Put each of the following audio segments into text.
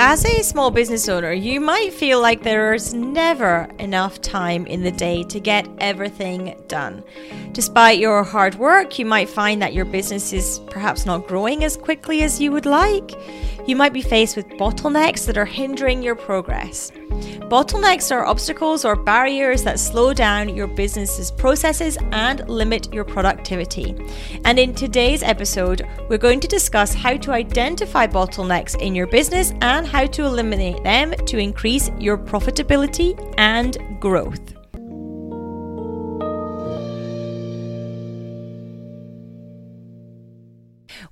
As a small business owner, you might feel like there's never enough time in the day to get everything done. Despite your hard work, you might find that your business is perhaps not growing as quickly as you would like. You might be faced with bottlenecks that are hindering your progress. Bottlenecks are obstacles or barriers that slow down your business's processes and limit your productivity. And in today's episode, we're going to discuss how to identify bottlenecks in your business and how to eliminate them to increase your profitability and growth.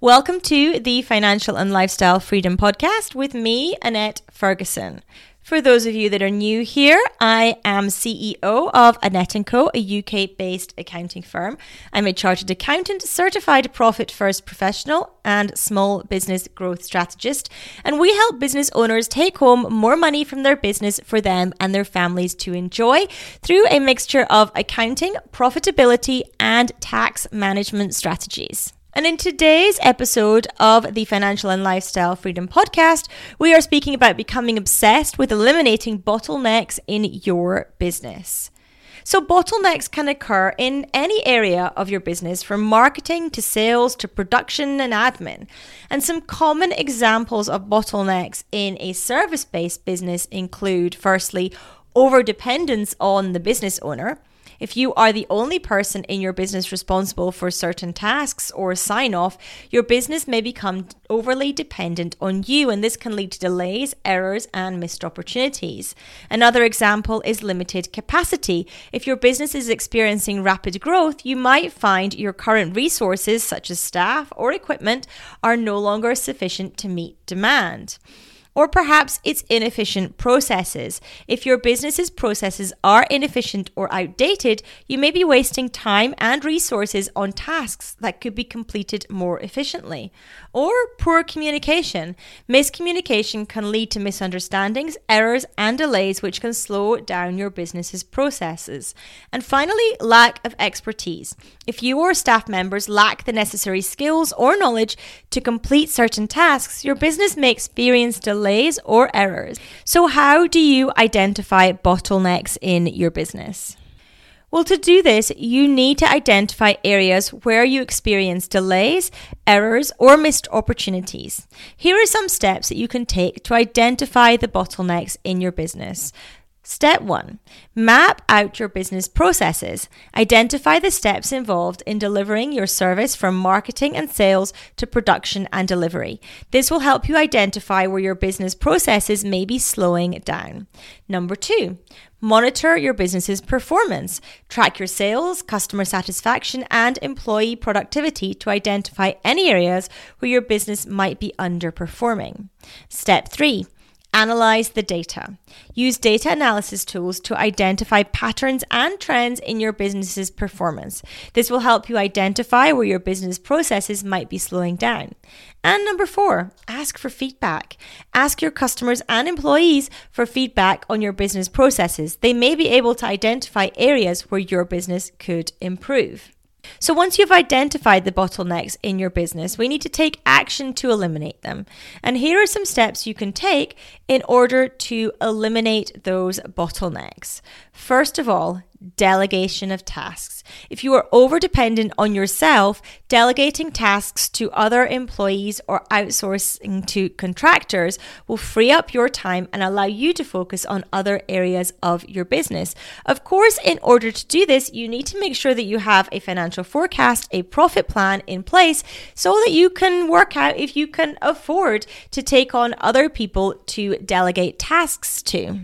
Welcome to the Financial and Lifestyle Freedom Podcast with me, Annette Ferguson. For those of you that are new here, I am CEO of Annette & Co, a UK-based accounting firm. I'm a chartered accountant, certified profit first professional, and small business growth strategist, and we help business owners take home more money from their business for them and their families to enjoy through a mixture of accounting, profitability, and tax management strategies. And in today's episode of the Financial and Lifestyle Freedom Podcast, we are speaking about becoming obsessed with eliminating bottlenecks in your business. So, bottlenecks can occur in any area of your business, from marketing to sales to production and admin. And some common examples of bottlenecks in a service based business include firstly, over dependence on the business owner. If you are the only person in your business responsible for certain tasks or sign off, your business may become overly dependent on you, and this can lead to delays, errors, and missed opportunities. Another example is limited capacity. If your business is experiencing rapid growth, you might find your current resources, such as staff or equipment, are no longer sufficient to meet demand or perhaps it's inefficient processes. If your business's processes are inefficient or outdated, you may be wasting time and resources on tasks that could be completed more efficiently. Or poor communication. Miscommunication can lead to misunderstandings, errors, and delays, which can slow down your business's processes. And finally, lack of expertise. If you or staff members lack the necessary skills or knowledge to complete certain tasks, your business may experience delays delays or errors. So, how do you identify bottlenecks in your business? Well, to do this, you need to identify areas where you experience delays, errors, or missed opportunities. Here are some steps that you can take to identify the bottlenecks in your business. Step one map out your business processes. Identify the steps involved in delivering your service from marketing and sales to production and delivery. This will help you identify where your business processes may be slowing down. Number two, monitor your business's performance. Track your sales, customer satisfaction, and employee productivity to identify any areas where your business might be underperforming. Step three, Analyze the data. Use data analysis tools to identify patterns and trends in your business's performance. This will help you identify where your business processes might be slowing down. And number four, ask for feedback. Ask your customers and employees for feedback on your business processes. They may be able to identify areas where your business could improve. So, once you've identified the bottlenecks in your business, we need to take action to eliminate them. And here are some steps you can take in order to eliminate those bottlenecks. First of all, delegation of tasks. If you are over dependent on yourself, delegating tasks to other employees or outsourcing to contractors will free up your time and allow you to focus on other areas of your business. Of course, in order to do this, you need to make sure that you have a financial forecast, a profit plan in place so that you can work out if you can afford to take on other people to delegate tasks to.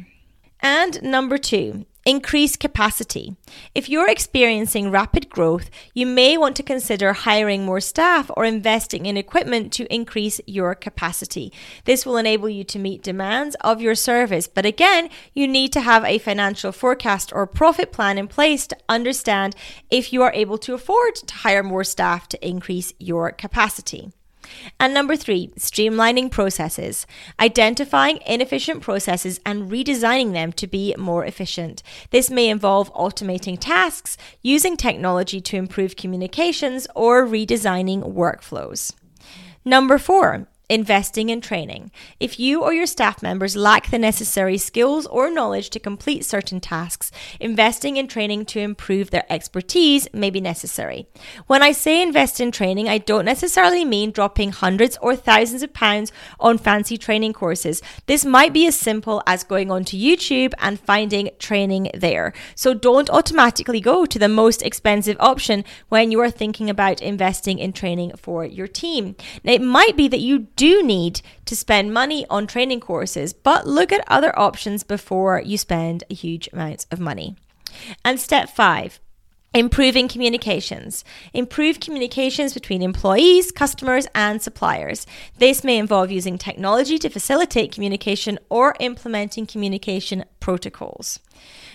And number two, Increase capacity. If you're experiencing rapid growth, you may want to consider hiring more staff or investing in equipment to increase your capacity. This will enable you to meet demands of your service, but again, you need to have a financial forecast or profit plan in place to understand if you are able to afford to hire more staff to increase your capacity. And number three, streamlining processes, identifying inefficient processes and redesigning them to be more efficient. This may involve automating tasks, using technology to improve communications, or redesigning workflows. Number four, investing in training. If you or your staff members lack the necessary skills or knowledge to complete certain tasks, investing in training to improve their expertise may be necessary. When I say invest in training, I don't necessarily mean dropping hundreds or thousands of pounds on fancy training courses. This might be as simple as going onto YouTube and finding training there. So don't automatically go to the most expensive option when you are thinking about investing in training for your team. Now, it might be that you do need to spend money on training courses, but look at other options before you spend huge amounts of money. And step five, Improving communications. Improve communications between employees, customers, and suppliers. This may involve using technology to facilitate communication or implementing communication protocols.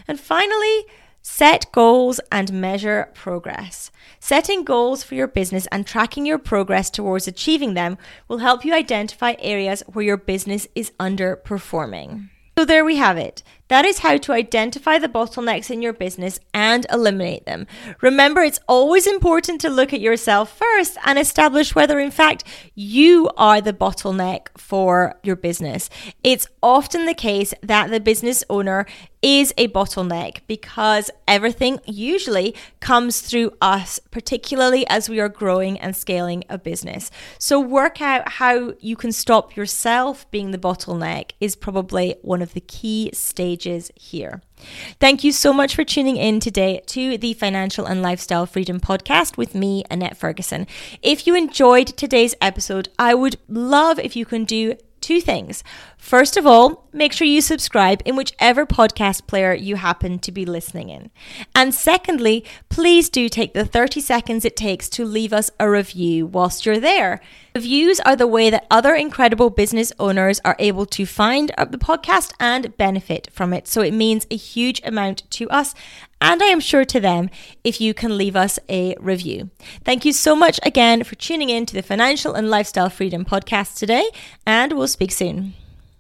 And finally, Set goals and measure progress. Setting goals for your business and tracking your progress towards achieving them will help you identify areas where your business is underperforming. So, there we have it. That is how to identify the bottlenecks in your business and eliminate them. Remember, it's always important to look at yourself first and establish whether, in fact, you are the bottleneck for your business. It's often the case that the business owner is a bottleneck because everything usually comes through us, particularly as we are growing and scaling a business. So, work out how you can stop yourself being the bottleneck is probably one of the key stages pages here. Thank you so much for tuning in today to the Financial and Lifestyle Freedom Podcast with me, Annette Ferguson. If you enjoyed today's episode, I would love if you can do two things. First of all, make sure you subscribe in whichever podcast player you happen to be listening in. And secondly, please do take the 30 seconds it takes to leave us a review whilst you're there. Reviews are the way that other incredible business owners are able to find the podcast and benefit from it. So it means a huge amount to us and I am sure to them if you can leave us a review. Thank you so much again for tuning in to the Financial and Lifestyle Freedom podcast today, and we'll speak soon.